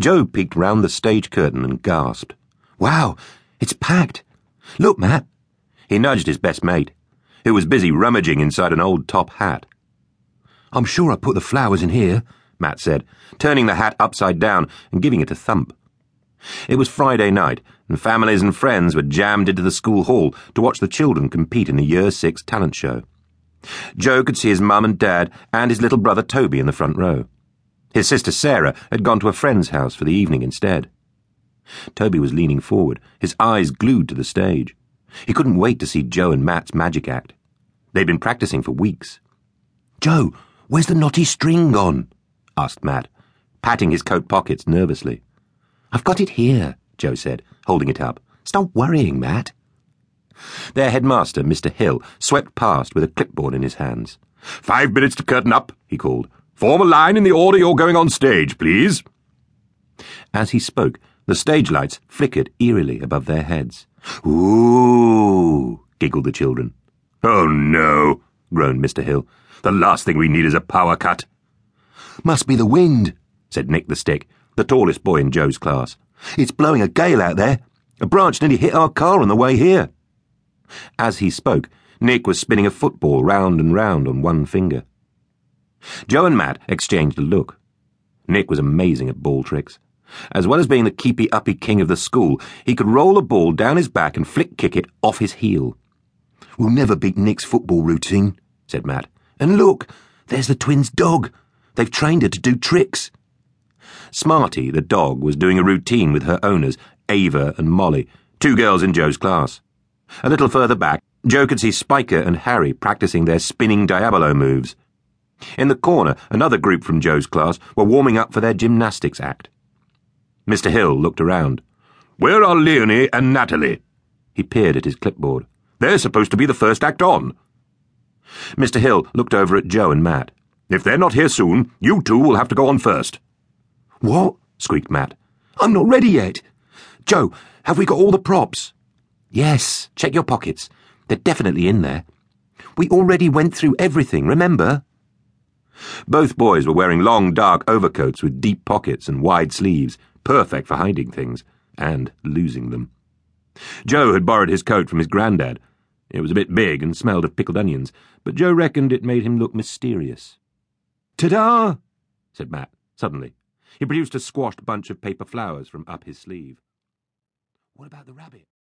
Joe peeked round the stage curtain and gasped. Wow, it's packed. Look, Matt. He nudged his best mate, who was busy rummaging inside an old top hat. I'm sure I put the flowers in here, Matt said, turning the hat upside down and giving it a thump. It was Friday night, and families and friends were jammed into the school hall to watch the children compete in the Year Six talent show. Joe could see his mum and dad and his little brother Toby in the front row. His sister Sarah had gone to a friend's house for the evening instead. Toby was leaning forward, his eyes glued to the stage. He couldn't wait to see Joe and Matt's magic act. They'd been practicing for weeks. Joe, where's the knotty string gone? asked Matt, patting his coat pockets nervously. I've got it here, Joe said, holding it up. Stop worrying, Matt. Their headmaster, Mr. Hill, swept past with a clipboard in his hands. Five minutes to curtain up, he called. Form a line in the order you're going on stage, please. As he spoke, the stage lights flickered eerily above their heads. Ooh, giggled the children. Oh no, groaned Mr. Hill. The last thing we need is a power cut. Must be the wind, said Nick the Stick, the tallest boy in Joe's class. It's blowing a gale out there. A branch nearly hit our car on the way here. As he spoke, Nick was spinning a football round and round on one finger. Joe and Matt exchanged a look. Nick was amazing at ball tricks. As well as being the keepy uppy king of the school, he could roll a ball down his back and flick kick it off his heel. We'll never beat Nick's football routine, said Matt. And look, there's the twins' dog. They've trained her to do tricks. Smarty, the dog, was doing a routine with her owners, Ava and Molly, two girls in Joe's class. A little further back, Joe could see Spiker and Harry practicing their spinning Diabolo moves. In the corner, another group from Joe's class were warming up for their gymnastics act. Mr. Hill looked around. Where are Leonie and Natalie? He peered at his clipboard. They're supposed to be the first act on. Mr. Hill looked over at Joe and Matt. If they're not here soon, you two will have to go on first. What? squeaked Matt. I'm not ready yet. Joe, have we got all the props? Yes, check your pockets. They're definitely in there. We already went through everything, remember? Both boys were wearing long, dark overcoats with deep pockets and wide sleeves, perfect for hiding things and losing them. Joe had borrowed his coat from his granddad. It was a bit big and smelled of pickled onions, but Joe reckoned it made him look mysterious. Ta-da! said Matt, suddenly. He produced a squashed bunch of paper flowers from up his sleeve. What about the rabbit?